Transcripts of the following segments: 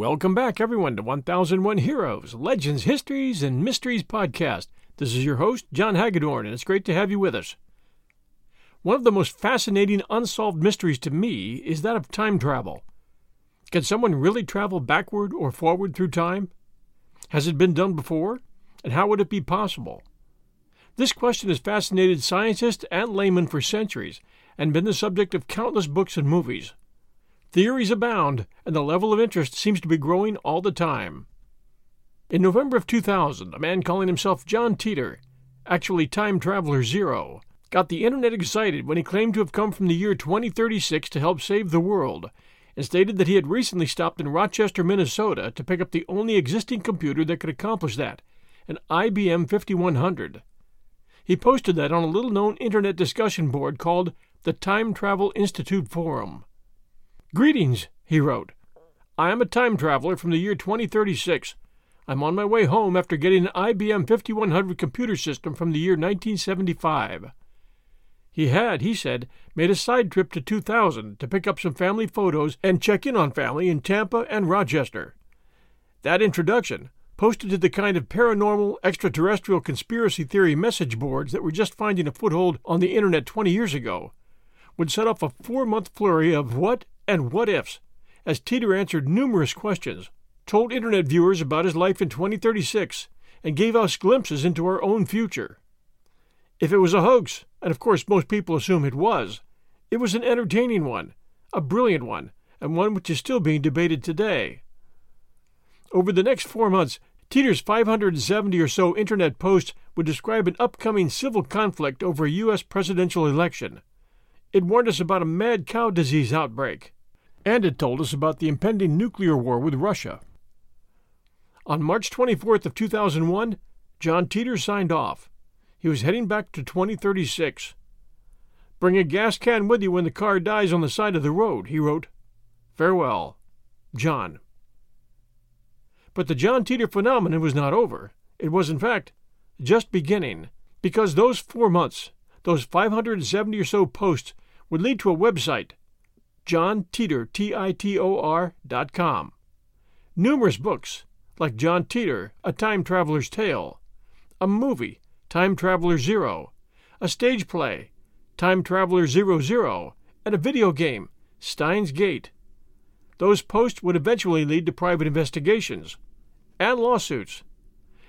Welcome back, everyone, to 1001 Heroes, Legends, Histories, and Mysteries podcast. This is your host, John Hagedorn, and it's great to have you with us. One of the most fascinating unsolved mysteries to me is that of time travel. Can someone really travel backward or forward through time? Has it been done before? And how would it be possible? This question has fascinated scientists and laymen for centuries and been the subject of countless books and movies. Theories abound, and the level of interest seems to be growing all the time. In November of 2000, a man calling himself John Titor, actually Time Traveler Zero, got the internet excited when he claimed to have come from the year 2036 to help save the world, and stated that he had recently stopped in Rochester, Minnesota to pick up the only existing computer that could accomplish that, an IBM 5100. He posted that on a little known internet discussion board called the Time Travel Institute Forum. Greetings, he wrote. I am a time traveler from the year 2036. I'm on my way home after getting an IBM 5100 computer system from the year 1975. He had, he said, made a side trip to 2000 to pick up some family photos and check in on family in Tampa and Rochester. That introduction, posted to the kind of paranormal, extraterrestrial conspiracy theory message boards that were just finding a foothold on the internet 20 years ago, would set off a four month flurry of what and what ifs, as Titor answered numerous questions, told Internet viewers about his life in 2036, and gave us glimpses into our own future. If it was a hoax, and of course most people assume it was, it was an entertaining one, a brilliant one, and one which is still being debated today. Over the next four months, Titor's 570 or so internet posts would describe an upcoming civil conflict over a U.S. presidential election. It warned us about a mad cow disease outbreak and it told us about the impending nuclear war with Russia. On March 24th of 2001, John Titor signed off. He was heading back to 2036. Bring a gas can with you when the car dies on the side of the road, he wrote. Farewell, John. But the John Titor phenomenon was not over. It was, in fact, just beginning, because those four months, those 570 or so posts, would lead to a website John Titor, dot com. Numerous books, like John Titor, A Time Traveler's Tale, a movie, Time Traveler Zero, a stage play, Time Traveler Zero Zero, and a video game, Steins Gate. Those posts would eventually lead to private investigations and lawsuits.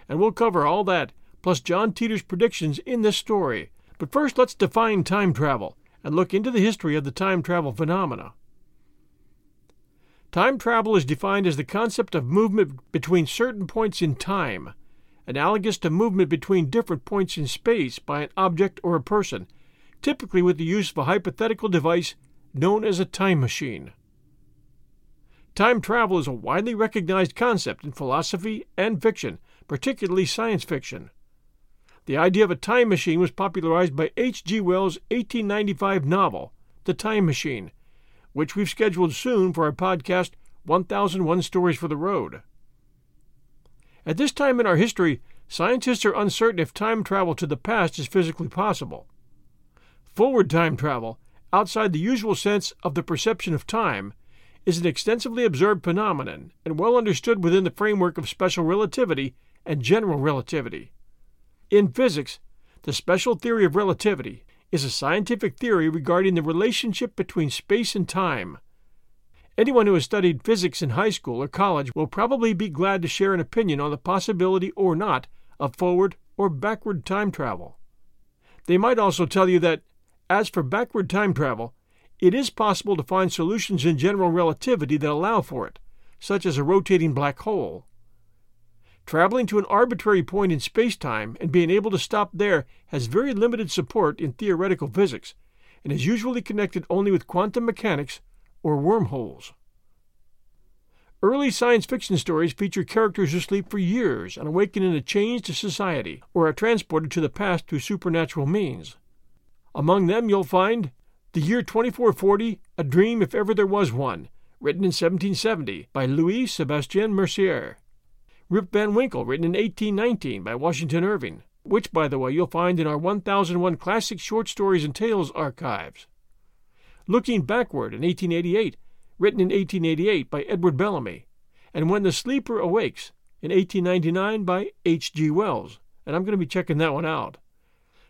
And we'll cover all that, plus John Titor's predictions in this story. But first, let's define time travel and look into the history of the time travel phenomena. Time travel is defined as the concept of movement between certain points in time, analogous to movement between different points in space by an object or a person, typically with the use of a hypothetical device known as a time machine. Time travel is a widely recognized concept in philosophy and fiction, particularly science fiction. The idea of a time machine was popularized by H.G. Wells' 1895 novel, The Time Machine, which we've scheduled soon for our podcast 1001 Stories for the Road. At this time in our history, scientists are uncertain if time travel to the past is physically possible. Forward time travel, outside the usual sense of the perception of time, is an extensively observed phenomenon and well understood within the framework of special relativity and general relativity. In physics, the special theory of relativity is a scientific theory regarding the relationship between space and time. Anyone who has studied physics in high school or college will probably be glad to share an opinion on the possibility or not of forward or backward time travel. They might also tell you that, as for backward time travel, it is possible to find solutions in general relativity that allow for it, such as a rotating black hole. Traveling to an arbitrary point in space-time and being able to stop there has very limited support in theoretical physics and is usually connected only with quantum mechanics or wormholes. Early science fiction stories feature characters who sleep for years and awaken in a changed society or are transported to the past through supernatural means. Among them you'll find the Year 2440, A Dream If Ever There Was One, written in 1770 by Louis Sebastien Mercier. Rip Van Winkle, written in 1819 by Washington Irving, which, by the way, you'll find in our 1001 Classic Short Stories and Tales archives. Looking Backward in 1888, written in 1888 by Edward Bellamy, and When the Sleeper Awakes in 1899 by H.G. Wells, and I'm going to be checking that one out.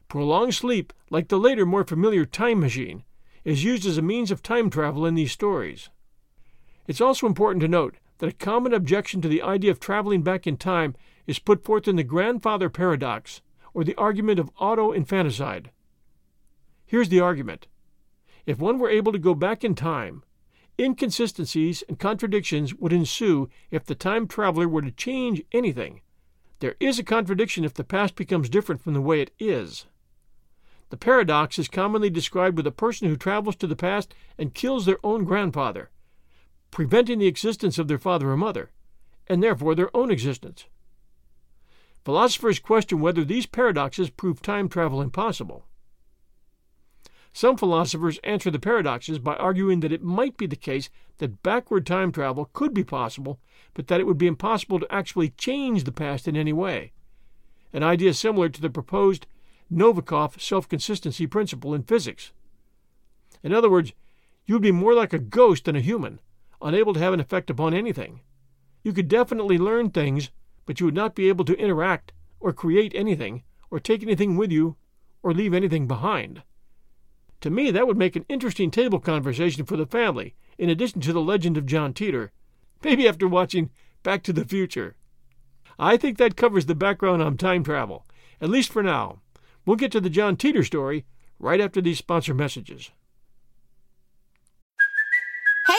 Prolonged sleep, like the later more familiar Time Machine, is used as a means of time travel in these stories. It's also important to note that a common objection to the idea of traveling back in time is put forth in the grandfather paradox, or the argument of auto infanticide. Here's the argument If one were able to go back in time, inconsistencies and contradictions would ensue if the time traveler were to change anything. There is a contradiction if the past becomes different from the way it is. The paradox is commonly described with a person who travels to the past and kills their own grandfather, preventing the existence of their father or mother, and therefore their own existence. Philosophers question whether these paradoxes prove time travel impossible. Some philosophers answer the paradoxes by arguing that it might be the case that backward time travel could be possible, but that it would be impossible to actually change the past in any way, an idea similar to the proposed Novikov self consistency principle in physics. In other words, you would be more like a ghost than a human, unable to have an effect upon anything. You could definitely learn things, but you would not be able to interact, or create anything, or take anything with you, or leave anything behind. To me, that would make an interesting table conversation for the family, in addition to the legend of John Titor, maybe after watching Back to the Future. I think that covers the background on time travel, at least for now. We'll get to the John Titor story right after these sponsor messages.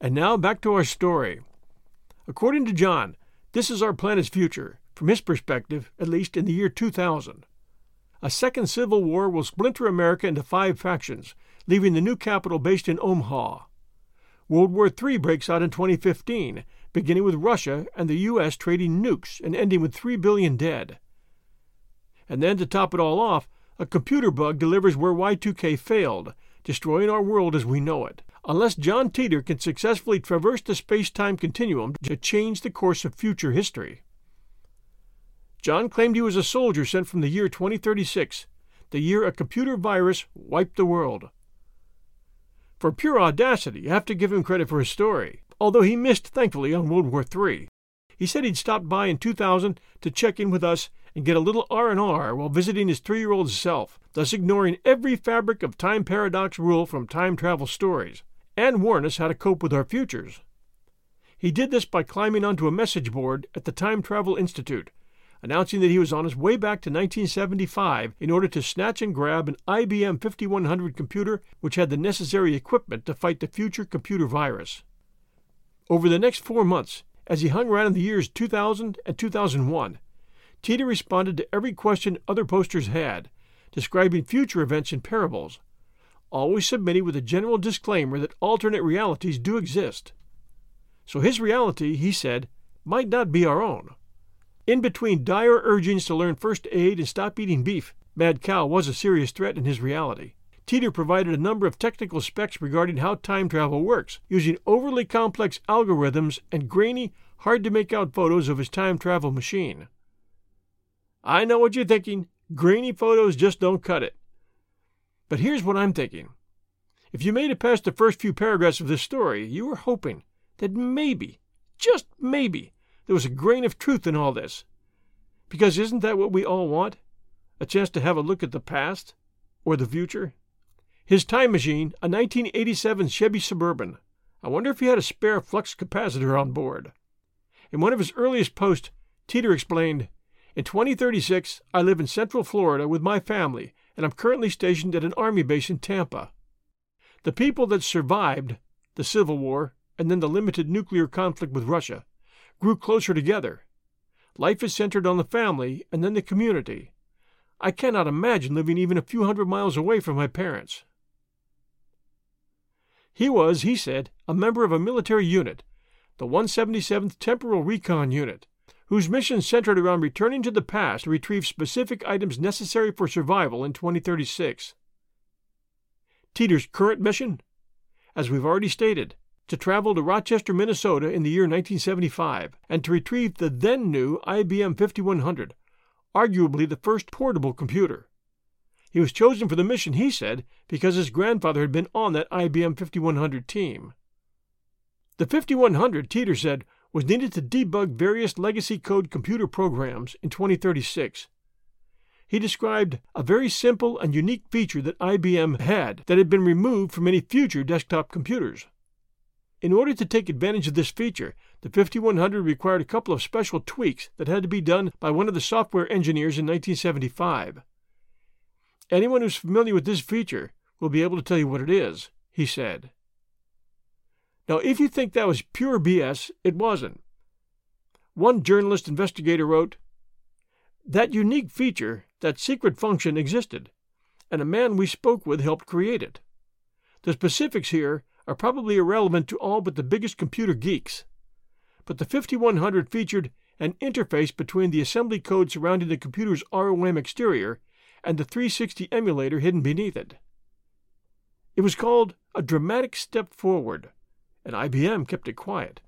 And now back to our story. According to John, this is our planet's future, from his perspective, at least in the year 2000. A second civil war will splinter America into five factions, leaving the new capital based in Omaha. World War III breaks out in 2015, beginning with Russia and the U.S. trading nukes and ending with 3 billion dead. And then, to top it all off, a computer bug delivers where Y2K failed, destroying our world as we know it. Unless John Titor can successfully traverse the space time continuum to change the course of future history. John claimed he was a soldier sent from the year 2036, the year a computer virus wiped the world. For pure audacity, you have to give him credit for his story, although he missed, thankfully, on World War III. He said he'd stopped by in 2000 to check in with us and get a little R&R while visiting his three-year-old self, thus ignoring every fabric of time paradox rule from time travel stories, and warn us how to cope with our futures. He did this by climbing onto a message board at the Time Travel Institute, announcing that he was on his way back to 1975 in order to snatch and grab an IBM 5100 computer which had the necessary equipment to fight the future computer virus. Over the next four months, as he hung around in the years 2000 and 2001, Titor responded to every question other posters had, describing future events in parables, always submitting with a general disclaimer that alternate realities do exist. So his reality, he said, might not be our own. In between dire urgings to learn first aid and stop eating beef, Mad Cow was a serious threat in his reality. Titor provided a number of technical specs regarding how time travel works, using overly complex algorithms and grainy, hard to make out photos of his time travel machine. I know what you're thinking. Grainy photos just don't cut it. But here's what I'm thinking. If you made it past the first few paragraphs of this story, you were hoping that maybe, just maybe, there was a grain of truth in all this. Because isn't that what we all want? A chance to have a look at the past? Or the future? His time machine, a 1987 Chevy Suburban. I wonder if he had a spare flux capacitor on board. In one of his earliest posts, Titor explained, in 2036, I live in Central Florida with my family, and I'm currently stationed at an Army base in Tampa. The people that survived the Civil War and then the limited nuclear conflict with Russia grew closer together. Life is centered on the family and then the community. I cannot imagine living even a few hundred miles away from my parents. He was, he said, a member of a military unit, the 177th Temporal Recon Unit, whose mission centered around returning to the past to retrieve specific items necessary for survival in 2036. Titor's current mission? As we've already stated, to travel to Rochester, Minnesota in the year 1975 and to retrieve the then new IBM 5100, arguably the first portable computer. He was chosen for the mission, he said, because his grandfather had been on that IBM 5100 team. The 5100, Titor said, was needed to debug various legacy code computer programs in 2036. He described a very simple and unique feature that IBM had that had been removed from any future desktop computers. In order to take advantage of this feature, the 5100 required a couple of special tweaks that had to be done by one of the software engineers in 1975. Anyone who's familiar with this feature will be able to tell you what it is, he said. Now, if you think that was pure BS, it wasn't. One journalist investigator wrote, That unique feature, that secret function, existed, and a man we spoke with helped create it. The specifics here are probably irrelevant to all but the biggest computer geeks. But the 5100 featured an interface between the assembly code surrounding the computer's ROM exterior and the 360 emulator hidden beneath it. It was called a dramatic step forward and IBM kept it quiet.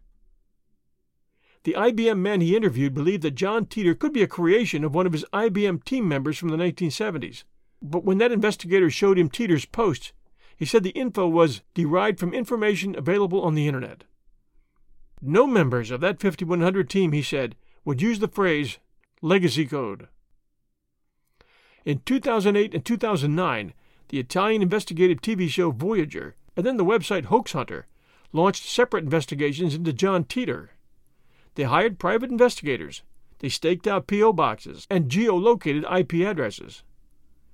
The IBM man he interviewed believed that John Titor could be a creation of one of his IBM team members from the 1970s. But when that investigator showed him Titor's posts, he said the info was derived from information available on the Internet. No members of that 5100 team, he said, would use the phrase legacy code. In 2008 and 2009, the Italian investigative TV show Voyager and then the website Hoax Hunter launched separate investigations into John Titor. They hired private investigators. They staked out P.O. boxes and geolocated IP addresses.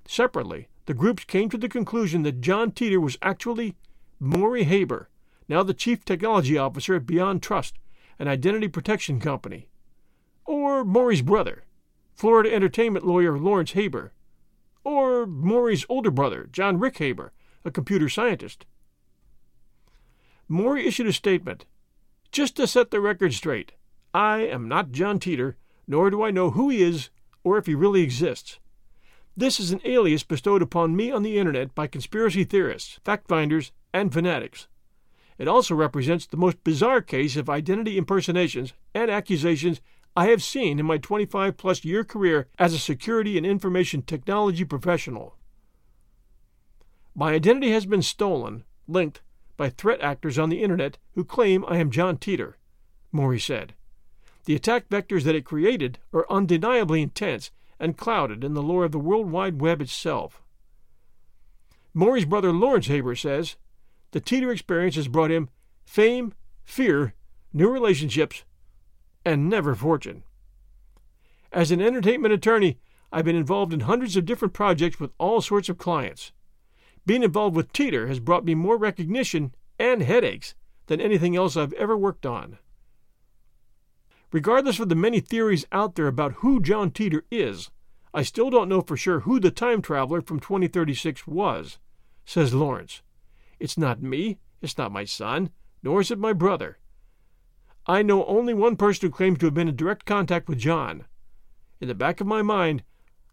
Separately, the groups came to the conclusion that John Titor was actually Morey Haber, now the Chief Technology Officer at BeyondTrust, an identity protection company. Or Morey's brother, Florida entertainment lawyer Lawrence Haber. Or Morey's older brother, John Rick Haber, a computer scientist. Morey issued a statement. Just to set the record straight, I am not John Titor, nor do I know who he is or if he really exists. This is an alias bestowed upon me on the internet by conspiracy theorists, fact finders, and fanatics. It also represents the most bizarre case of identity impersonations and accusations I have seen in my 25 plus year career as a security and information technology professional. My identity has been stolen, linked, by threat actors on the internet who claim I am John Titor, Morey said. The attack vectors that it created are undeniably intense and clouded in the lore of the World Wide Web itself. Morey's brother Lawrence Haber says the Titor experience has brought him fame, fear, new relationships, and never fortune. As an entertainment attorney, I've been involved in hundreds of different projects with all sorts of clients. Being involved with Titor has brought me more recognition and headaches than anything else I've ever worked on. Regardless of the many theories out there about who John Titor is, I still don't know for sure who the time traveler from 2036 was, says Lawrence. It's not me, it's not my son, nor is it my brother. I know only one person who claims to have been in direct contact with John. In the back of my mind,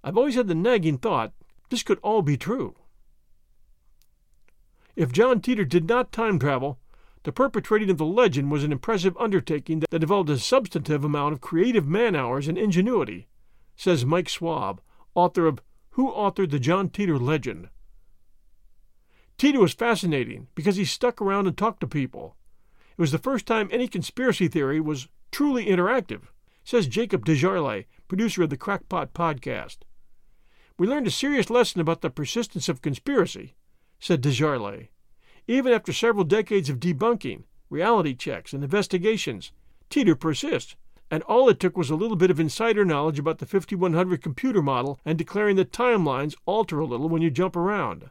I've always had the nagging thought this could all be true. If John Titor did not time travel, the perpetrating of the legend was an impressive undertaking that involved a substantive amount of creative man hours and ingenuity, says Mike Swab, author of Who Authored the John Titor Legend. Titor was fascinating because he stuck around and talked to people. It was the first time any conspiracy theory was truly interactive, says Jacob DeJarle, producer of the Crackpot podcast. We learned a serious lesson about the persistence of conspiracy, said DeJarle. Even after several decades of debunking, reality checks, and investigations, Titor persists, and all it took was a little bit of insider knowledge about the 5100 computer model and declaring that timelines alter a little when you jump around.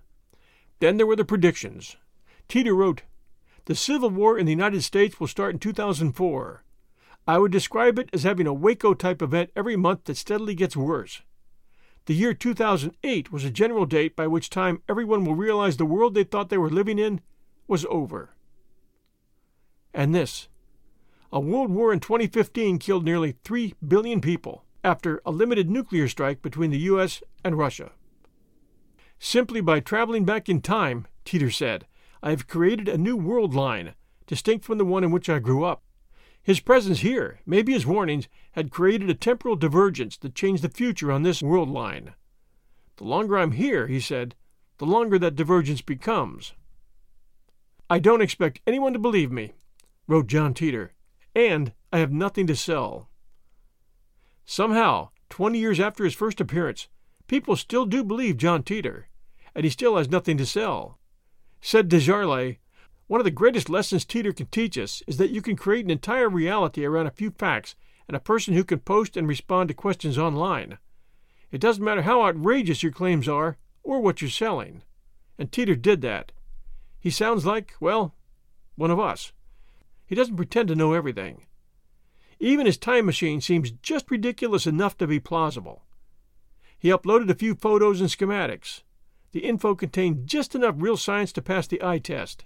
Then there were the predictions. Titor wrote, The Civil War in the United States will start in 2004. I would describe it as having a Waco type event every month that steadily gets worse. The year 2008 was a general date by which time everyone will realize the world they thought they were living in was over. And this a world war in 2015 killed nearly 3 billion people after a limited nuclear strike between the U.S. and Russia. Simply by traveling back in time, Titor said, I have created a new world line, distinct from the one in which I grew up. His presence here, maybe his warnings, had created a temporal divergence that changed the future on this world line. The longer I'm here, he said, the longer that divergence becomes. I don't expect anyone to believe me, wrote John Titor, and I have nothing to sell. Somehow, twenty years after his first appearance, people still do believe John Titor, and he still has nothing to sell. Said DeJarle, one of the greatest lessons Titor can teach us is that you can create an entire reality around a few facts and a person who can post and respond to questions online. It doesn't matter how outrageous your claims are or what you're selling. And Titor did that. He sounds like, well, one of us. He doesn't pretend to know everything. Even his time machine seems just ridiculous enough to be plausible. He uploaded a few photos and schematics. The info contained just enough real science to pass the eye test.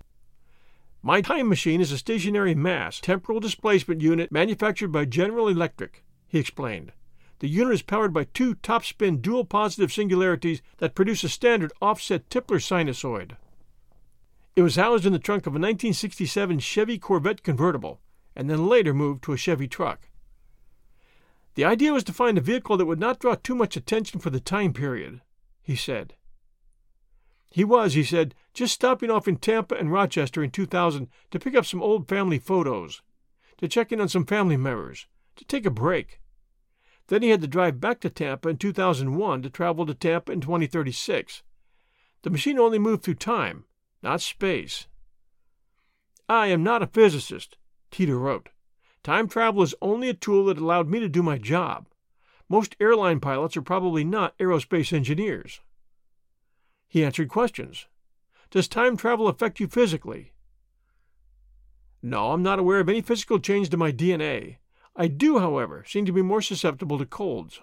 My time machine is a stationary mass temporal displacement unit manufactured by General Electric, he explained. The unit is powered by two top spin dual positive singularities that produce a standard offset Tipler sinusoid. It was housed in the trunk of a 1967 Chevy Corvette convertible and then later moved to a Chevy truck. The idea was to find a vehicle that would not draw too much attention for the time period, he said. He was, he said, just stopping off in Tampa and Rochester in 2000 to pick up some old family photos, to check in on some family members, to take a break. Then he had to drive back to Tampa in 2001 to travel to Tampa in 2036. The machine only moved through time, not space. I am not a physicist, Titor wrote. Time travel is only a tool that allowed me to do my job. Most airline pilots are probably not aerospace engineers. He answered questions. Does time travel affect you physically? No, I'm not aware of any physical change to my DNA. I do, however, seem to be more susceptible to colds.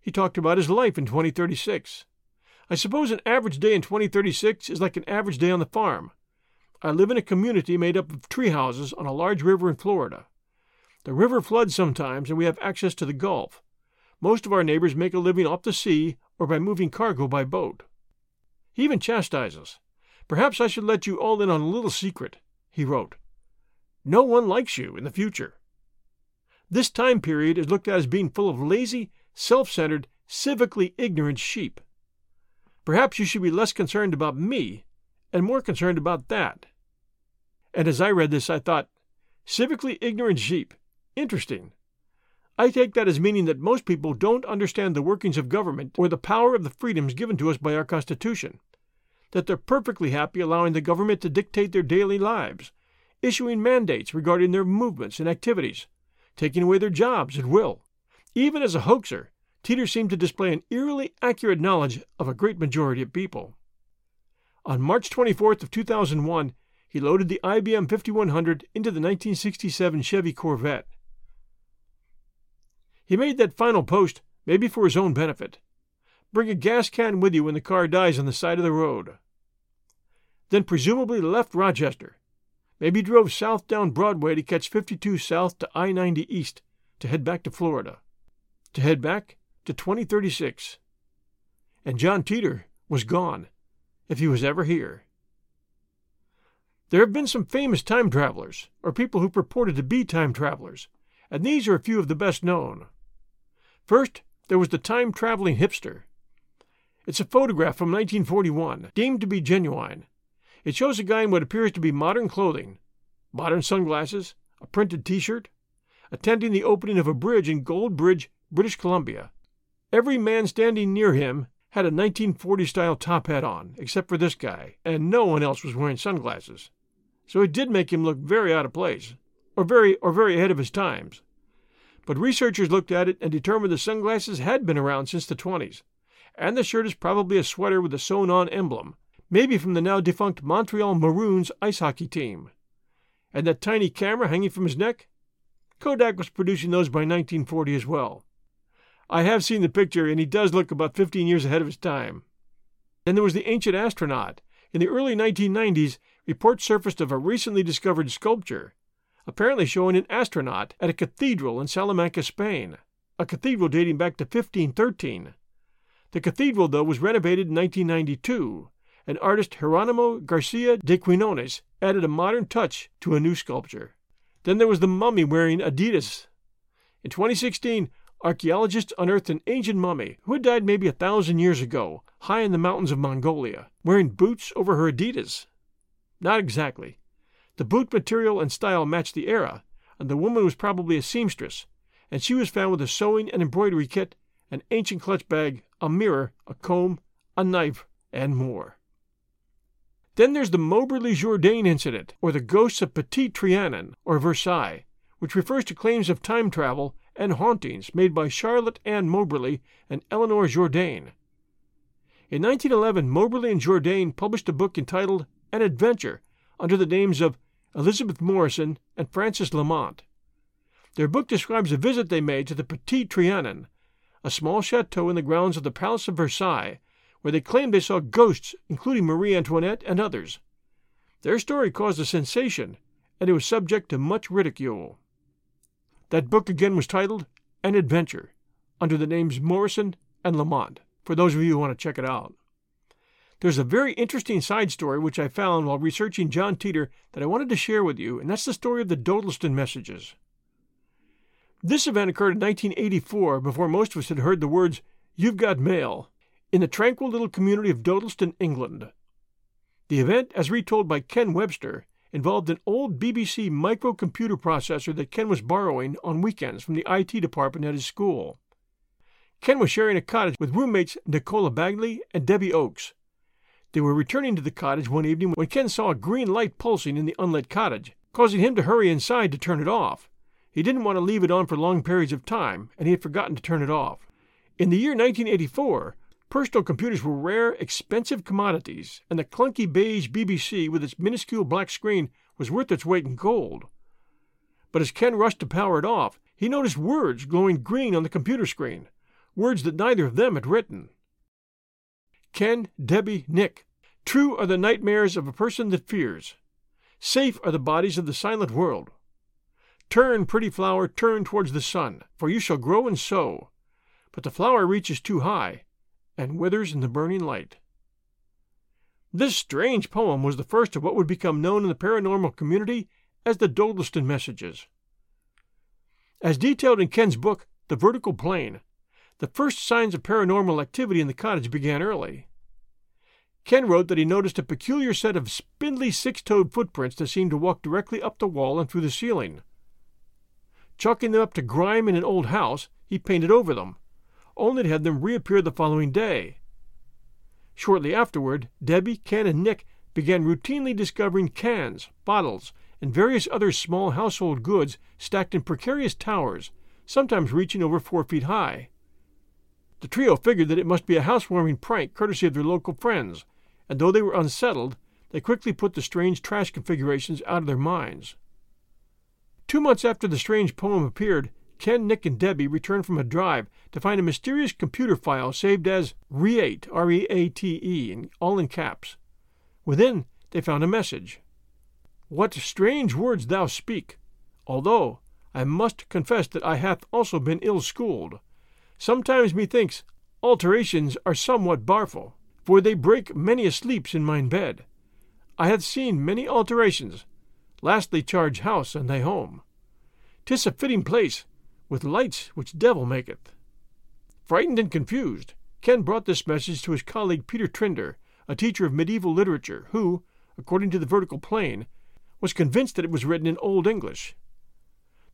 He talked about his life in 2036. I suppose an average day in 2036 is like an average day on the farm. I live in a community made up of tree houses on a large river in Florida. The river floods sometimes, and we have access to the Gulf. Most of our neighbors make a living off the sea or by moving cargo by boat. He even chastises. Perhaps I should let you all in on a little secret, he wrote. No one likes you in the future. This time period is looked at as being full of lazy, self centered, civically ignorant sheep. Perhaps you should be less concerned about me and more concerned about that. And as I read this, I thought, civically ignorant sheep. Interesting. I take that as meaning that most people don't understand the workings of government or the power of the freedoms given to us by our Constitution. That they're perfectly happy allowing the government to dictate their daily lives, issuing mandates regarding their movements and activities, taking away their jobs at will. Even as a hoaxer, Titor seemed to display an eerily accurate knowledge of a great majority of people. On March 24th of 2001, he loaded the IBM 5100 into the 1967 Chevy Corvette. He made that final post maybe for his own benefit. Bring a gas can with you when the car dies on the side of the road. Then presumably left Rochester. Maybe drove south down Broadway to catch 52 south to I 90 east to head back to Florida. To head back to 2036. And John Titor was gone, if he was ever here. There have been some famous time travelers, or people who purported to be time travelers, and these are a few of the best known. First, there was the time traveling hipster. It's a photograph from 1941, deemed to be genuine. It shows a guy in what appears to be modern clothing, modern sunglasses, a printed t shirt, attending the opening of a bridge in Gold Bridge, British Columbia. Every man standing near him had a 1940 style top hat on, except for this guy, and no one else was wearing sunglasses. So it did make him look very out of place, or very or very ahead of his times. But researchers looked at it and determined the sunglasses had been around since the 20s, and the shirt is probably a sweater with a sewn on emblem, maybe from the now defunct Montreal Maroons ice hockey team. And that tiny camera hanging from his neck? Kodak was producing those by 1940 as well. I have seen the picture, and he does look about 15 years ahead of his time. Then there was the ancient astronaut. In the early 1990s, reports surfaced of a recently discovered sculpture apparently showing an astronaut at a cathedral in Salamanca, Spain, a cathedral dating back to 1513. The cathedral, though, was renovated in 1992, and artist Geronimo Garcia de Quinones added a modern touch to a new sculpture. Then there was the mummy wearing Adidas. In 2016, archaeologists unearthed an ancient mummy who had died maybe a thousand years ago, high in the mountains of Mongolia, wearing boots over her Adidas. Not exactly. The boot material and style matched the era, and the woman was probably a seamstress, and she was found with a sewing and embroidery kit, an ancient clutch bag, a mirror, a comb, a knife, and more. Then there's the Moberly Jourdain incident, or the ghosts of Petit Trianon, or Versailles, which refers to claims of time travel and hauntings made by Charlotte Anne Moberly and Eleanor Jourdain. In 1911, Moberly and Jourdain published a book entitled An Adventure under the names of Elizabeth Morison, and Frances Lamont. Their book describes a visit they made to the Petit Trianon, a small chateau in the grounds of the Palace of Versailles, where they claimed they saw ghosts, including Marie Antoinette and others. Their story caused a sensation, and it was subject to much ridicule. That book again was titled An Adventure, under the names Morison and Lamont, for those of you who want to check it out. There's a very interesting side story which I found while researching John Titor that I wanted to share with you, and that's the story of the Dodleston messages. This event occurred in 1984 before most of us had heard the words, You've got mail, in the tranquil little community of Dodleston, England. The event, as retold by Ken Webster, involved an old BBC microcomputer processor that Ken was borrowing on weekends from the IT department at his school. Ken was sharing a cottage with roommates Nicola Bagley and Debbie Oakes, they were returning to the cottage one evening when Ken saw a green light pulsing in the unlit cottage, causing him to hurry inside to turn it off. He didn't want to leave it on for long periods of time, and he had forgotten to turn it off. In the year 1984, personal computers were rare, expensive commodities, and the clunky beige BBC with its minuscule black screen was worth its weight in gold. But as Ken rushed to power it off, he noticed words glowing green on the computer screen, words that neither of them had written. Ken, Debbie, Nick. True are the nightmares of a person that fears. Safe are the bodies of the silent world. Turn, pretty flower, turn towards the sun, for you shall grow and sow. But the flower reaches too high, and withers in the burning light. This strange poem was the first of what would become known in the paranormal community as the Dodleston Messages. As detailed in Ken's book, The Vertical Plane, the first signs of paranormal activity in the cottage began early. Ken wrote that he noticed a peculiar set of spindly six toed footprints that seemed to walk directly up the wall and through the ceiling. Chalking them up to grime in an old house, he painted over them, only to have them reappear the following day. Shortly afterward, Debbie, Ken, and Nick began routinely discovering cans, bottles, and various other small household goods stacked in precarious towers, sometimes reaching over four feet high. The trio figured that it must be a housewarming prank courtesy of their local friends, and though they were unsettled, they quickly put the strange trash configurations out of their minds. Two months after the strange poem appeared, Ken, Nick, and Debbie returned from a drive to find a mysterious computer file saved as REATE, R E A T E, all in caps. Within, they found a message. What strange words thou speak! Although I must confess that I hath also been ill schooled. Sometimes methinks alterations are somewhat barful, for they break many sleeps in mine bed. I have seen many alterations, lastly charge house and thy home. 'Tis a fitting place, with lights which devil maketh. Frightened and confused, Ken brought this message to his colleague Peter Trinder, a teacher of medieval literature, who, according to the vertical plane, was convinced that it was written in Old English.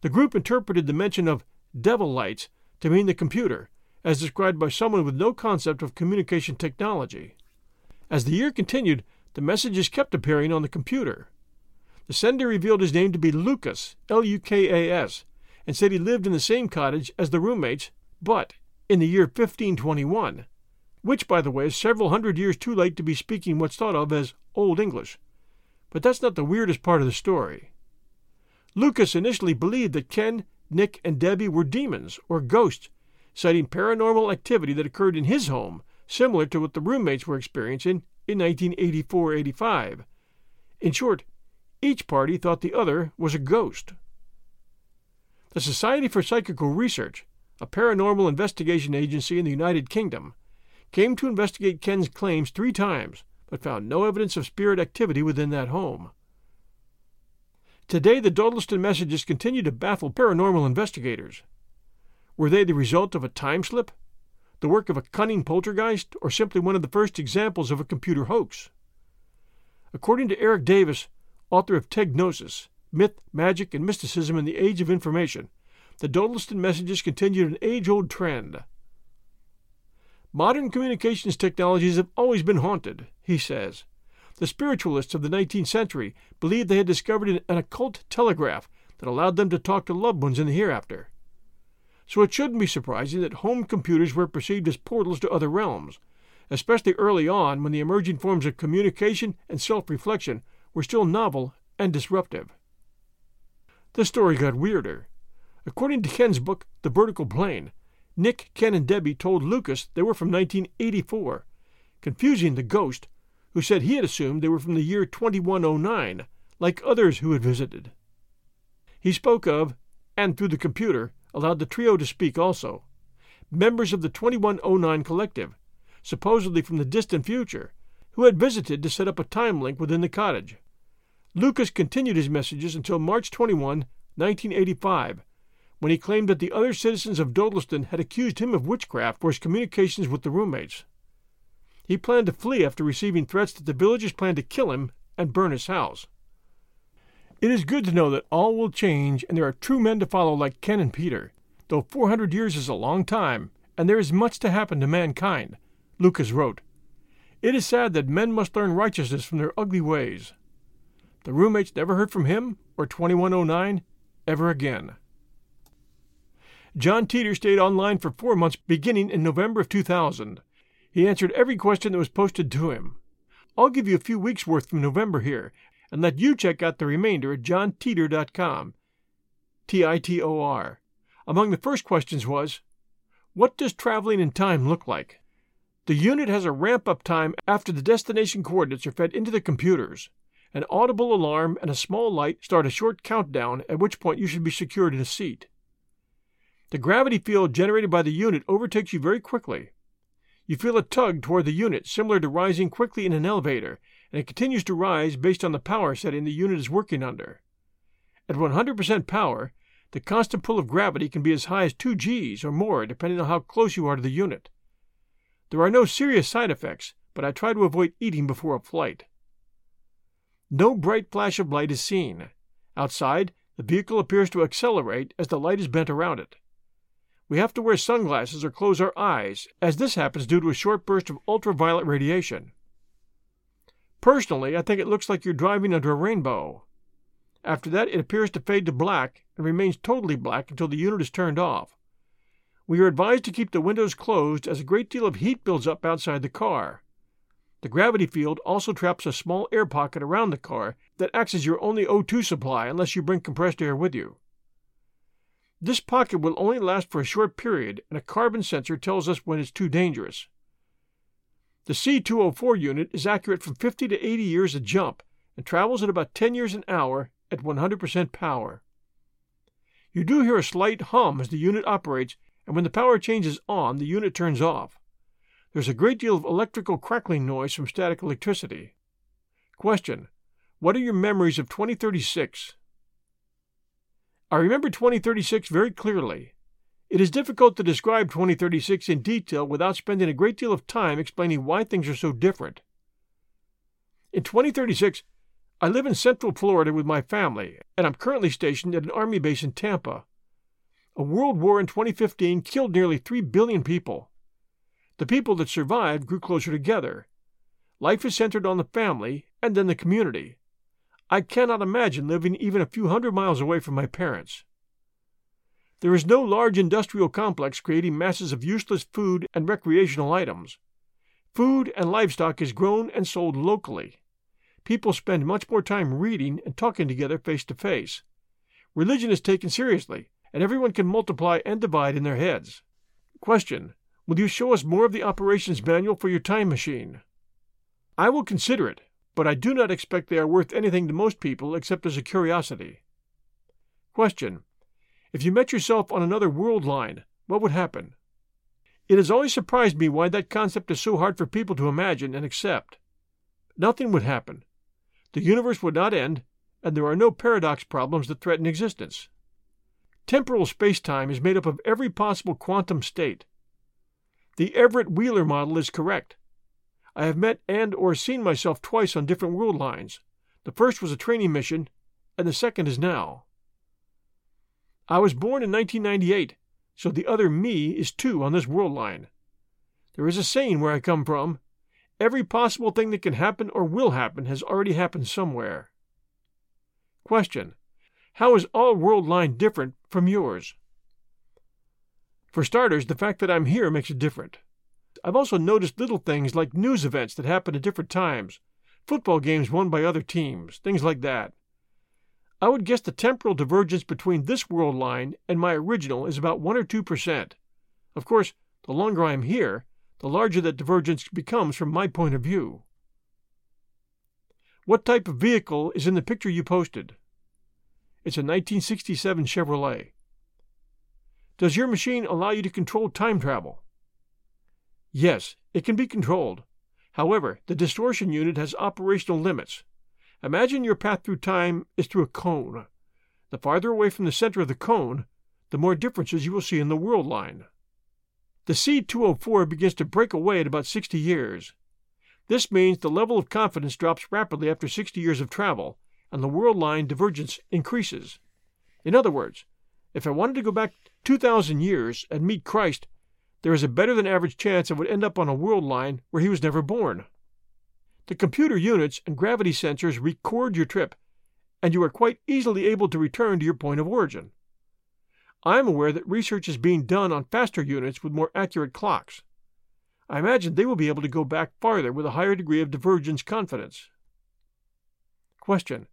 The group interpreted the mention of devil lights to mean the computer, as described by someone with no concept of communication technology. As the year continued, the messages kept appearing on the computer. The sender revealed his name to be Lucas, L U K A S, and said he lived in the same cottage as the roommates, but in the year 1521, which, by the way, is several hundred years too late to be speaking what's thought of as Old English. But that's not the weirdest part of the story. Lucas initially believed that Ken, Nick, and Debbie were demons or ghosts, citing paranormal activity that occurred in his home, similar to what the roommates were experiencing in 1984 85. In short, each party thought the other was a ghost. The Society for Psychical Research, a paranormal investigation agency in the United Kingdom, came to investigate Ken's claims three times, but found no evidence of spirit activity within that home. Today, the Dodleston messages continue to baffle paranormal investigators. Were they the result of a time slip, the work of a cunning poltergeist, or simply one of the first examples of a computer hoax? According to Erik Davis, author of TechGnosis Myth, Magic, and Mysticism in the Age of Information, the Dodleston messages continued an age old trend. Modern communications technologies have always been haunted, he says. The spiritualists of the 19th century believed they had discovered an, occult telegraph that allowed them to talk to loved ones in the hereafter. So it shouldn't be surprising that home computers were perceived as portals to other realms, especially early on when the emerging forms of communication and self reflection were still novel and disruptive. The story got weirder. According to Ken's book, The Vertical Plane, Nick, Ken, and Debbie told Lucas they were from 1984, confusing the ghost, who said he had assumed they were from the year 2109, like others who had visited. He spoke of, and through the computer, allowed the trio to speak also, members of the 2109 collective, supposedly from the distant future, who had visited to set up a time link within the cottage. Lucas continued his messages until March 21, 1985, when he claimed that the other citizens of Dodleston had accused him of witchcraft for his communications with the roommates. He planned to flee after receiving threats that the villagers planned to kill him and burn his house. It is good to know that all will change and there are true men to follow like Ken and Peter, though 400 years is a long time and there is much to happen to mankind, Lucas wrote. It is sad that men must learn righteousness from their ugly ways. The roommates never heard from him or 2109 ever again. John Titor stayed online for four months beginning in November of 2000. He answered every question that was posted to him. I'll give you a few weeks' worth from November here, and let you check out the remainder at johntitor.com. T I T O R. Among the first questions was What does traveling in time look like? The unit has a ramp up time after the destination coordinates are fed into the computers. An audible alarm and a small light start a short countdown, at which point you should be secured in a seat. The gravity field generated by the unit overtakes you very quickly. You feel a tug toward the unit similar to rising quickly in an elevator, and it continues to rise based on the power setting the unit is working under. At 100% power, the constant pull of gravity can be as high as 2 Gs or more depending on how close you are to the unit. There are no serious side effects, but I try to avoid eating before a flight. No bright flash of light is seen. Outside, the vehicle appears to accelerate as the light is bent around it. We have to wear sunglasses or close our eyes, as this happens due to a short burst of ultraviolet radiation. Personally, I think it looks like you're driving under a rainbow. After that, it appears to fade to black and remains totally black until the unit is turned off. We are advised to keep the windows closed as a great deal of heat builds up outside the car. The gravity field also traps a small air pocket around the car that acts as your only O2 supply unless you bring compressed air with you. This pocket will only last for a short period, and a carbon sensor tells us when it's too dangerous. The C204 unit is accurate from 50 to 80 years a jump and travels at about 10 years an hour at 100% power. You do hear a slight hum as the unit operates, and when the power changes on, the unit turns off. There's a great deal of electrical crackling noise from static electricity. Question What are your memories of 2036? I remember 2036 very clearly. It is difficult to describe 2036 in detail without spending a great deal of time explaining why things are so different. In 2036, I live in Central Florida with my family, and I'm currently stationed at an Army base in Tampa. A world war in 2015 killed nearly 3 billion people. The people that survived grew closer together. Life is centered on the family and then the community. I cannot imagine living even a few hundred miles away from my parents. There is no large industrial complex creating masses of useless food and recreational items. Food and livestock is grown and sold locally. People spend much more time reading and talking together face to face. Religion is taken seriously, and everyone can multiply and divide in their heads. Question Will you show us more of the operations manual for your time machine? I will consider it, but I do not expect they are worth anything to most people except as a curiosity. Question. If you met yourself on another world line, what would happen? It has always surprised me why that concept is so hard for people to imagine and accept. Nothing would happen. The universe would not end, and there are no paradox problems that threaten existence. Temporal spacetime is made up of every possible quantum state. The Everett Wheeler model is correct. I have met and or seen myself twice on different world lines. The first was a training mission, and the second is now. I was born in 1998, so the other me is two on this world line. There is a saying where I come from every possible thing that can happen or will happen has already happened somewhere. Question How is all world line different from yours? For starters, the fact that I'm here makes it different. I've also noticed little things like news events that happen at different times, football games won by other teams, things like that. I would guess the temporal divergence between this world line and my original is about 1 or 2%. Of course, the longer I am here, the larger that divergence becomes from my point of view. What type of vehicle is in the picture you posted? It's a 1967 Chevrolet. Does your machine allow you to control time travel? Yes, it can be controlled. However, the distortion unit has operational limits. Imagine your path through time is through a cone. The farther away from the center of the cone, the more differences you will see in the world line. The C204 begins to break away at about 60 years. This means the level of confidence drops rapidly after 60 years of travel, and the world line divergence increases. In other words, if I wanted to go back 2,000 years and meet Christ there is a better than average chance I would end up on a world line where he was never born. The computer units and gravity sensors record your trip, and you are quite easily able to return to your point of origin. I am aware that research is being done on faster units with more accurate clocks. I imagine they will be able to go back farther with a higher degree of divergence confidence. Question.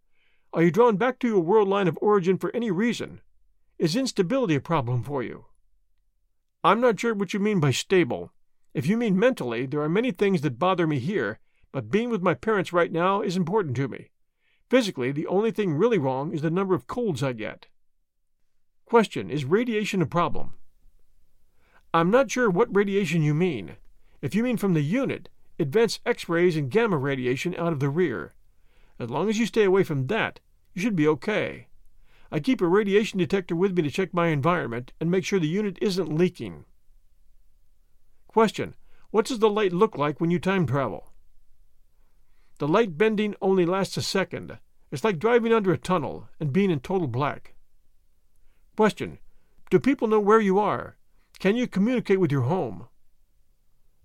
Are you drawn back to your world line of origin for any reason? Is instability a problem for you? I'm not sure what you mean by stable. If you mean mentally, there are many things that bother me here, but being with my parents right now is important to me. Physically, the only thing really wrong is the number of colds I get. Question Is radiation a problem? I'm not sure what radiation you mean. If you mean from the unit, it vents X rays and gamma radiation out of the rear. As long as you stay away from that, you should be okay. I keep a radiation detector with me to check my environment and make sure the unit isn't leaking. Question What does the light look like when you time travel? The light bending only lasts a second. It's like driving under a tunnel and being in total black. Question Do people know where you are? Can you communicate with your home?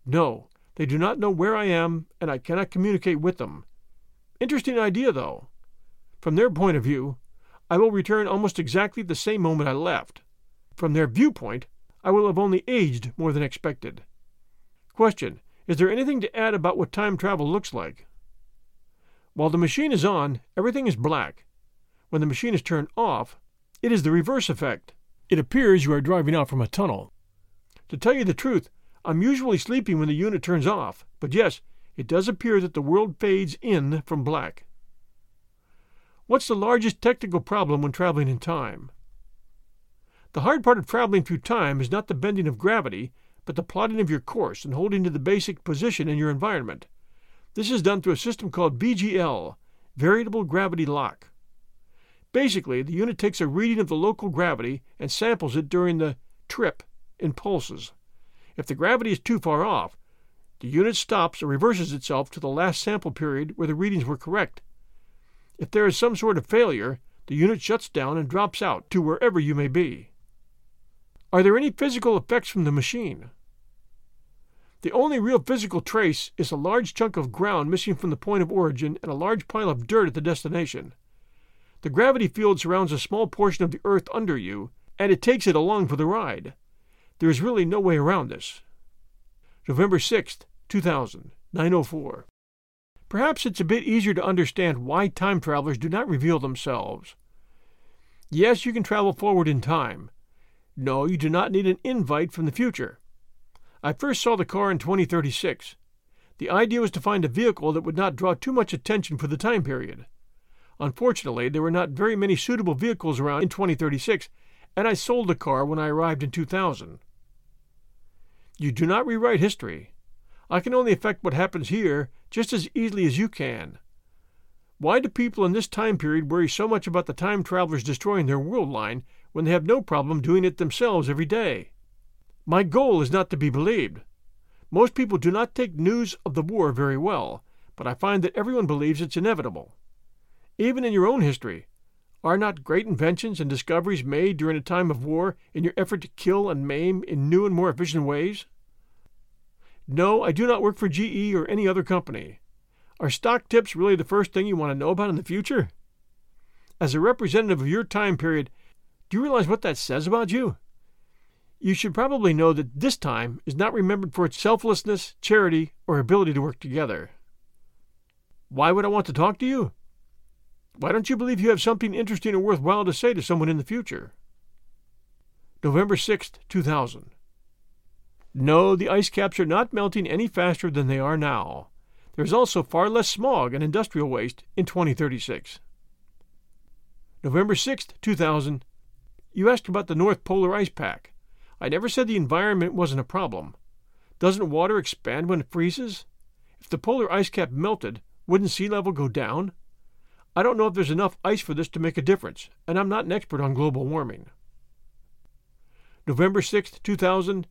No, they do not know where I am, and I cannot communicate with them. Interesting idea, though. From their point of view, I will return almost exactly the same moment I left. From their viewpoint, I will have only aged more than expected. Question Is there anything to add about what time travel looks like? While the machine is on, everything is black. When the machine is turned off, it is the reverse effect. It appears you are driving out from a tunnel. To tell you the truth, I'm usually sleeping when the unit turns off, but yes, it does appear that the world fades in from black. What's the largest technical problem when traveling in time? The hard part of traveling through time is not the bending of gravity, but the plotting of your course and holding to the basic position in your environment. This is done through a system called VGL, Variable Gravity Lock. Basically, the unit takes a reading of the local gravity and samples it during the trip in pulses. If the gravity is too far off, the unit stops or reverses itself to the last sample period where the readings were correct. If there is some sort of failure, the unit shuts down and drops out to wherever you may be. Are there any physical effects from the machine? The only real physical trace is a large chunk of ground missing from the point of origin and a large pile of dirt at the destination. The gravity field surrounds a small portion of the earth under you, and it takes it along for the ride. There is really no way around this. November 6th, 2000, 904. Perhaps it's a bit easier to understand why time travelers do not reveal themselves. Yes, you can travel forward in time. No, you do not need an invite from the future. I first saw the car in 2036. The idea was to find a vehicle that would not draw too much attention for the time period. Unfortunately, there were not very many suitable vehicles around in 2036, and I sold the car when I arrived in 2000. You do not rewrite history. I can only affect what happens here just as easily as you can. Why do people in this time period worry so much about the time travelers destroying their world line when they have no problem doing it themselves every day? My goal is not to be believed. Most people do not take news of the war very well, but I find that everyone believes it's inevitable. Even in your own history, are not great inventions and discoveries made during a time of war in your effort to kill and maim in new and more efficient ways? No, I do not work for GE or any other company. Are stock tips really the first thing you want to know about in the future? As a representative of your time period, do you realize what that says about you? You should probably know that this time is not remembered for its selflessness, charity, or ability to work together. Why would I want to talk to you? Why don't you believe you have something interesting or worthwhile to say to someone in the future? November 6th, 2000. No, the ice caps are not melting any faster than they are now. There is also far less smog and industrial waste in 2036. November 6, 2000. You asked about the North Polar Ice Pack. I never said the environment wasn't a problem. Doesn't water expand when it freezes? If the polar ice cap melted, wouldn't sea level go down? I don't know if there's enough ice for this to make a difference, and I'm not an expert on global warming. November 6, 2000.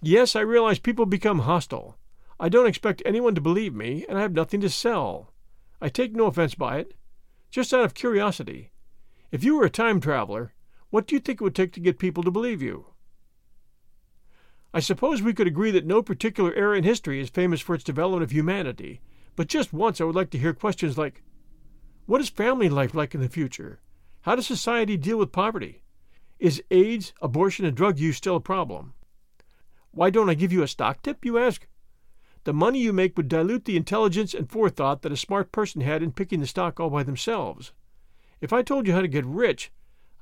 Yes, I realize people become hostile. I don't expect anyone to believe me, and I have nothing to sell. I take no offense by it. Just out of curiosity, if you were a time traveler, what do you think it would take to get people to believe you? I suppose we could agree that no particular era in history is famous for its development of humanity, but just once I would like to hear questions like what is family life like in the future? How does society deal with poverty? Is AIDS, abortion, and drug use still a problem? Why don't I give you a stock tip, you ask? The money you make would dilute the intelligence and forethought that a smart person had in picking the stock all by themselves. If I told you how to get rich,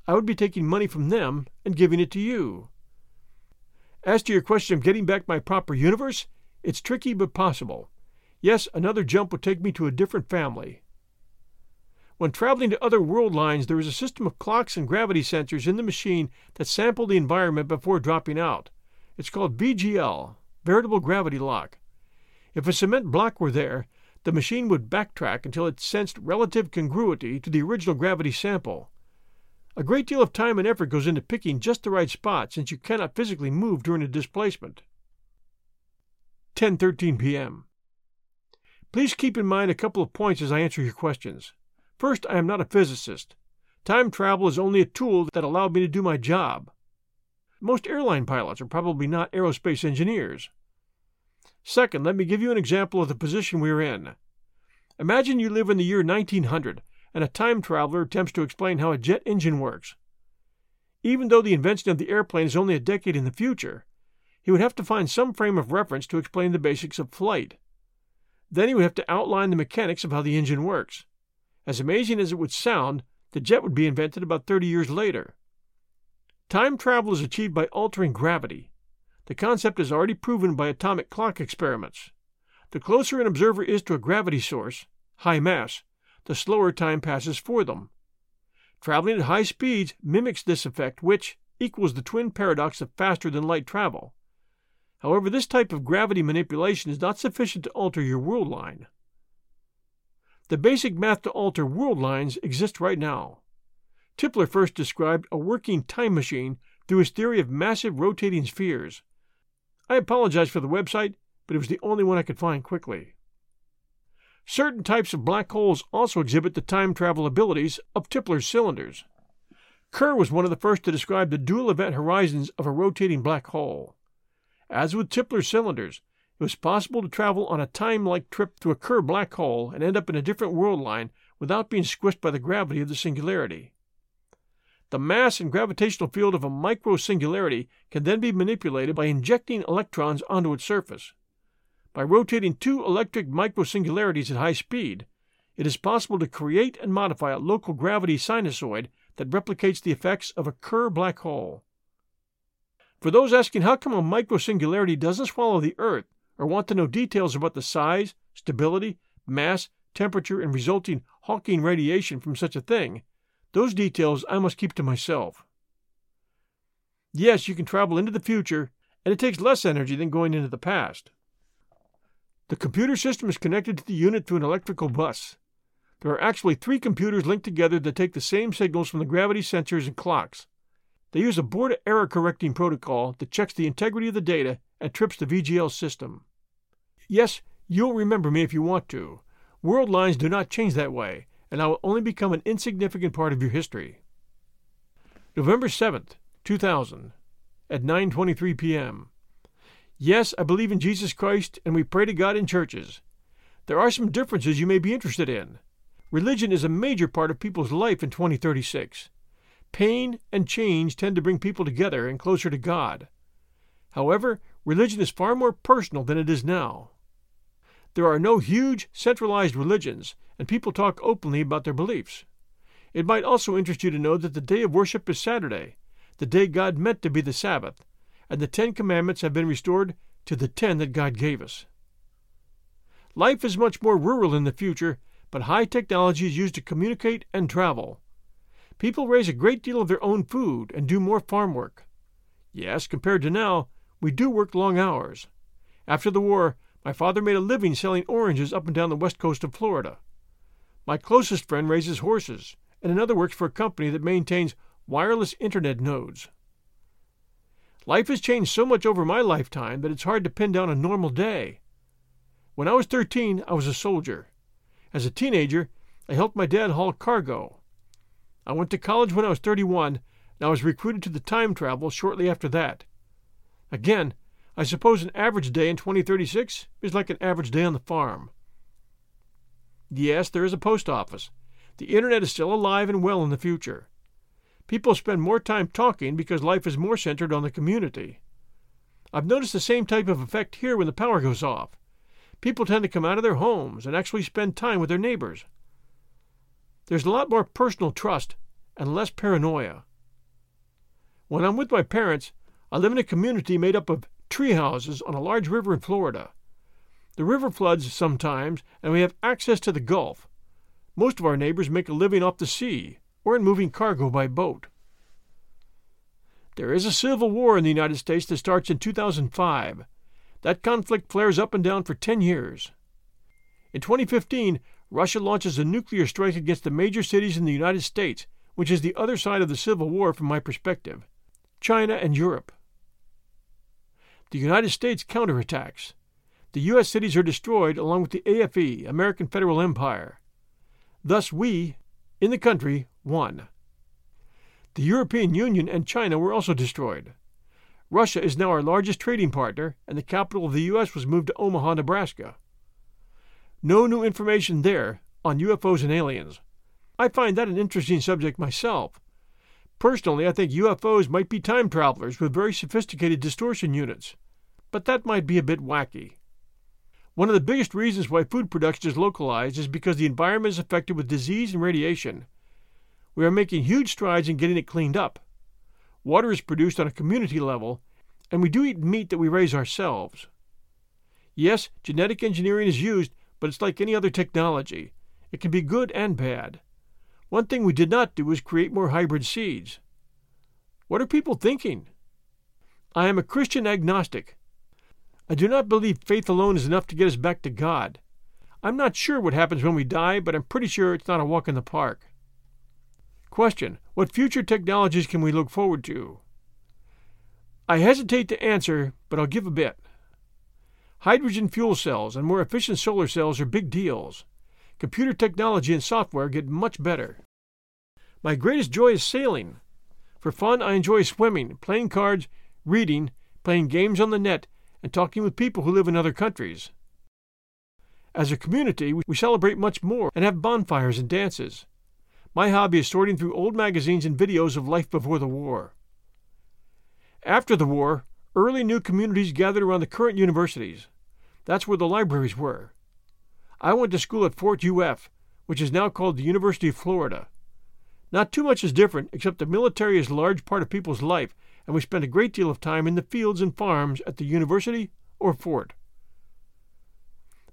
I would be taking money from them and giving it to you. As to your question of getting back my proper universe, it's tricky but possible. Yes, another jump would take me to a different family. When traveling to other world lines, there is a system of clocks and gravity sensors in the machine that sample the environment before dropping out. It's called VGL, variable gravity lock. If a cement block were there, the machine would backtrack until it sensed relative congruity to the original gravity sample. A great deal of time and effort goes into picking just the right spot since you cannot physically move during a displacement. 10:13 p.m. Please keep in mind a couple of points as I answer your questions. First, I am not a physicist. Time travel is only a tool that allowed me to do my job. Most airline pilots are probably not aerospace engineers. Second, let me give you an example of the position we are in. Imagine you live in the year 1900 and a time traveler attempts to explain how a jet engine works. Even though the invention of the airplane is only a decade in the future, he would have to find some frame of reference to explain the basics of flight. Then he would have to outline the mechanics of how the engine works. As amazing as it would sound, the jet would be invented about 30 years later. Time travel is achieved by altering gravity. The concept is already proven by atomic clock experiments. The closer an observer is to a gravity source, high mass, the slower time passes for them. Traveling at high speeds mimics this effect, which equals the twin paradox of faster than light travel. However, this type of gravity manipulation is not sufficient to alter your world line. The basic math to alter world lines exists right now. Tipler first described a working time machine through his theory of massive rotating spheres. I apologize for the website, but it was the only one I could find quickly. Certain types of black holes also exhibit the time travel abilities of Tipler's cylinders. Kerr was one of the first to describe the dual event horizons of a rotating black hole. As with Tipler's cylinders, it was possible to travel on a time like trip through a Kerr black hole and end up in a different world line without being squished by the gravity of the singularity. The mass and gravitational field of a micro singularity can then be manipulated by injecting electrons onto its surface. By rotating two electric microsingularities at high speed, it is possible to create and modify a local gravity sinusoid that replicates the effects of a Kerr black hole. For those asking how come a microsingularity doesn't swallow the Earth, or want to know details about the size, stability, mass, temperature, and resulting Hawking radiation from such a thing, those details I must keep to myself. Yes, you can travel into the future, and it takes less energy than going into the past. The computer system is connected to the unit through an electrical bus. There are actually three computers linked together that take the same signals from the gravity sensors and clocks. They use a board error correcting protocol that checks the integrity of the data and trips the VGL system. Yes, you'll remember me if you want to. World lines do not change that way, and I will only become an insignificant part of your history. November 7th, 2000, at 9:23 p.m. Yes, I believe in Jesus Christ and we pray to God in churches. There are some differences you may be interested in. Religion is a major part of people's life in 2036. Pain and change tend to bring people together and closer to God. However, religion is far more personal than it is now. There are no huge, centralized religions, and people talk openly about their beliefs. It might also interest you to know that the day of worship is Saturday, the day God meant to be the Sabbath, and the Ten Commandments have been restored to the ten that God gave us. Life is much more rural in the future, but high technology is used to communicate and travel. People raise a great deal of their own food and do more farm work. Yes, compared to now, we do work long hours. After the war, my father made a living selling oranges up and down the west coast of Florida. My closest friend raises horses, and another works for a company that maintains wireless internet nodes. Life has changed so much over my lifetime that it's hard to pin down a normal day. When I was 13, I was a soldier. As a teenager, I helped my dad haul cargo. I went to college when I was 31, and I was recruited to the time travel shortly after that. Again, I suppose an average day in 2036 is like an average day on the farm. Yes, there is a post office. The internet is still alive and well in the future. People spend more time talking because life is more centered on the community. I've noticed the same type of effect here when the power goes off. People tend to come out of their homes and actually spend time with their neighbors. There's a lot more personal trust and less paranoia. When I'm with my parents, I live in a community made up of tree houses on a large river in Florida. The river floods sometimes, and we have access to the Gulf. Most of our neighbors make a living off the sea or in moving cargo by boat. There is a civil war in the United States that starts in 2005. That conflict flares up and down for 10 years. In 2015, Russia launches a nuclear strike against the major cities in the United States, which is the other side of the Civil War from my perspective China and Europe. The United States counterattacks. The U.S. cities are destroyed along with the AFE, American Federal Empire. Thus, we, in the country, won. The European Union and China were also destroyed. Russia is now our largest trading partner, and the capital of the U.S. was moved to Omaha, Nebraska. No new information there on UFOs and aliens. I find that an interesting subject myself. Personally, I think UFOs might be time travelers with very sophisticated distortion units, but that might be a bit wacky. One of the biggest reasons why food production is localized is because the environment is affected with disease and radiation. We are making huge strides in getting it cleaned up. Water is produced on a community level, and we do eat meat that we raise ourselves. Yes, genetic engineering is used, but it's like any other technology. It can be good and bad. One thing we did not do was create more hybrid seeds. What are people thinking? I am a Christian agnostic. I do not believe faith alone is enough to get us back to God. I'm not sure what happens when we die, but I'm pretty sure it's not a walk in the park. Question What future technologies can we look forward to? I hesitate to answer, but I'll give a bit. Hydrogen fuel cells and more efficient solar cells are big deals. Computer technology and software get much better. My greatest joy is sailing. For fun, I enjoy swimming, playing cards, reading, playing games on the net, and talking with people who live in other countries. As a community, we celebrate much more and have bonfires and dances. My hobby is sorting through old magazines and videos of life before the war. After the war, early new communities gathered around the current universities. That's where the libraries were. I went to school at Fort UF, which is now called the University of Florida. Not too much is different, except the military is a large part of people's life, and we spent a great deal of time in the fields and farms at the university or fort.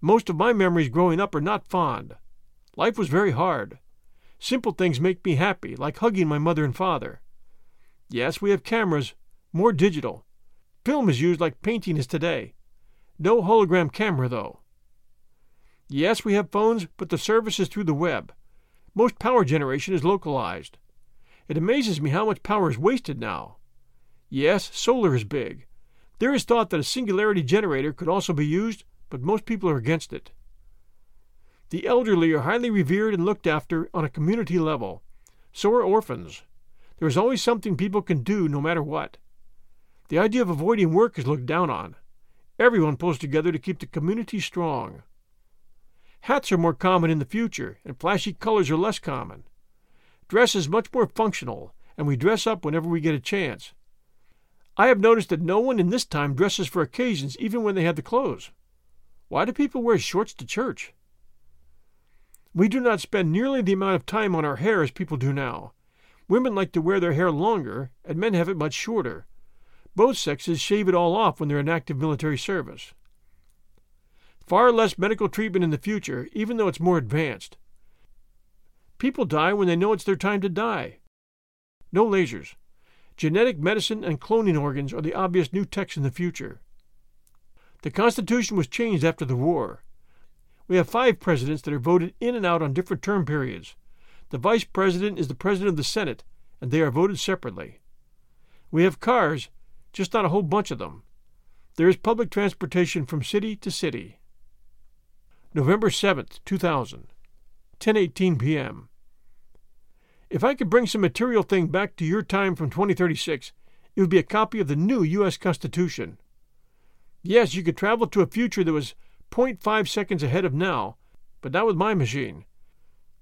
Most of my memories growing up are not fond. Life was very hard. Simple things make me happy, like hugging my mother and father. Yes, we have cameras, more digital. Film is used like painting is today. No hologram camera, though. Yes, we have phones, but the service is through the web. Most power generation is localized. It amazes me how much power is wasted now. Yes, solar is big. There is thought that a singularity generator could also be used, but most people are against it. The elderly are highly revered and looked after on a community level. So are orphans. There is always something people can do no matter what. The idea of avoiding work is looked down on. Everyone pulls together to keep the community strong. Hats are more common in the future, and flashy colors are less common. Dress is much more functional, and we dress up whenever we get a chance. I have noticed that no one in this time dresses for occasions even when they have the clothes. Why do people wear shorts to church? We do not spend nearly the amount of time on our hair as people do now. Women like to wear their hair longer, and men have it much shorter. Both sexes shave it all off when they're in active military service. Far less medical treatment in the future, even though it's more advanced. People die when they know it's their time to die. No lasers. Genetic medicine and cloning organs are the obvious new techs in the future. The Constitution was changed after the war. We have five presidents that are voted in and out on different term periods. The vice president is the president of the Senate, and they are voted separately. We have cars, just not a whole bunch of them. There is public transportation from city to city. November 7th, 2000, 10:18 p.m. If I could bring some material thing back to your time from 2036, it would be a copy of the new US Constitution. Yes, you could travel to a future that was 0.5 seconds ahead of now, but not with my machine.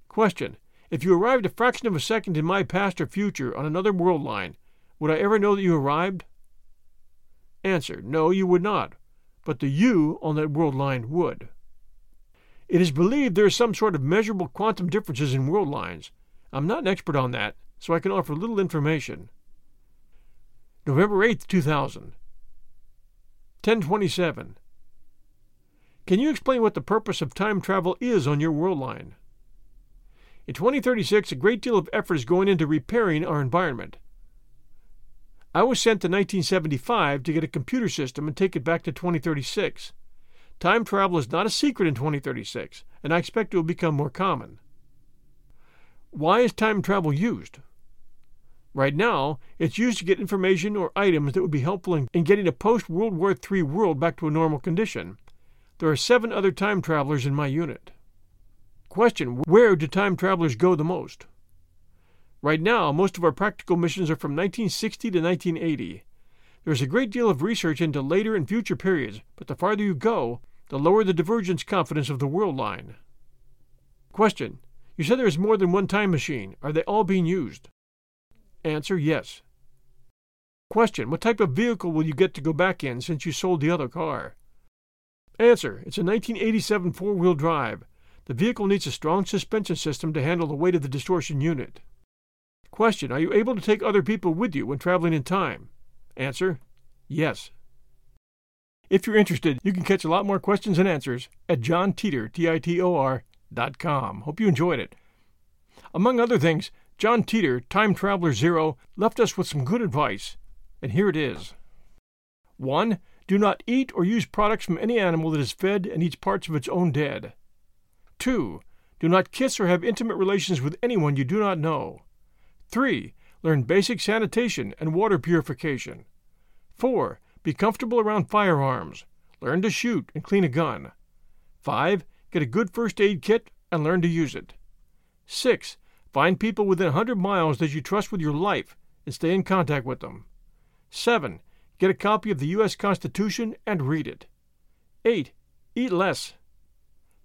Question If you arrived a fraction of a second in my past or future on another world line, would I ever know that you arrived? Answer No, you would not, but the you on that world line would. It is believed there is some sort of measurable quantum differences in world lines. I'm not an expert on that, so I can offer little information. November 8th, 2000. 1027. Can you explain what the purpose of time travel is on your world line? In 2036, a great deal of effort is going into repairing our environment. I was sent to 1975 to get a computer system and take it back to 2036. Time travel is not a secret in 2036, and I expect it will become more common. Why is time travel used? Right now, it's used to get information or items that would be helpful in, in getting a post World War III world back to a normal condition. There are seven other time travelers in my unit. Question Where do time travelers go the most? Right now, most of our practical missions are from 1960 to 1980. There is a great deal of research into later and future periods, but the farther you go, the lower the divergence confidence of the world line. Question You said there is more than one time machine. Are they all being used? Answer Yes. Question What type of vehicle will you get to go back in since you sold the other car? Answer It's a 1987 four wheel drive. The vehicle needs a strong suspension system to handle the weight of the distortion unit. Question Are you able to take other people with you when traveling in time? Answer Yes. If you're interested, you can catch a lot more questions and answers at johntitor, T-I-T-O-R, dot com. Hope you enjoyed it. Among other things, John Titor, Time Traveler Zero, left us with some good advice, and here it is. 1. Do not eat or use products from any animal that is fed and eats parts of its own dead. 2. Do not kiss or have intimate relations with anyone you do not know. 3. Learn basic sanitation and water purification. 4. Be comfortable around firearms. Learn to shoot and clean a gun. 5. Get a good first aid kit and learn to use it. 6. Find people within a 100 miles that you trust with your life and stay in contact with them. 7. Get a copy of the U.S. Constitution and read it. 8. Eat less.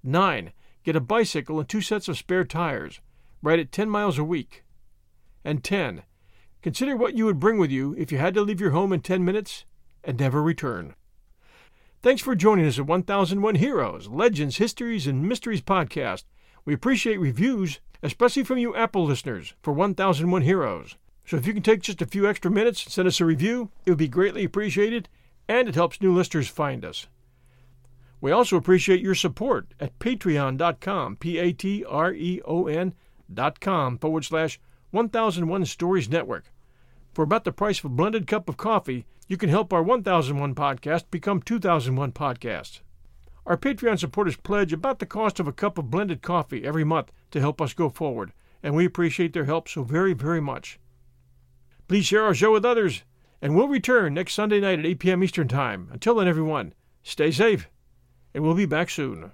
9. Get a bicycle and two sets of spare tires. Ride it 10 miles a week. And 10. Consider what you would bring with you if you had to leave your home in 10 minutes and never return. Thanks for joining us at 1001 Heroes, Legends, Histories, and Mysteries podcast. We appreciate reviews especially from you Apple listeners, for 1001 Heroes. So if you can take just a few extra minutes and send us a review, it would be greatly appreciated, and it helps new listeners find us. We also appreciate your support at patreon.com, P A T R E O N dot com forward slash 1001 Stories Network. For about the price of a blended cup of coffee, you can help our 1001 podcast become 2001 Podcast. Our Patreon supporters pledge about the cost of a cup of blended coffee every month to help us go forward, and we appreciate their help so very, very much. Please share our show with others, and we'll return next Sunday night at 8 p.m. Eastern Time. Until then, everyone, stay safe, and we'll be back soon.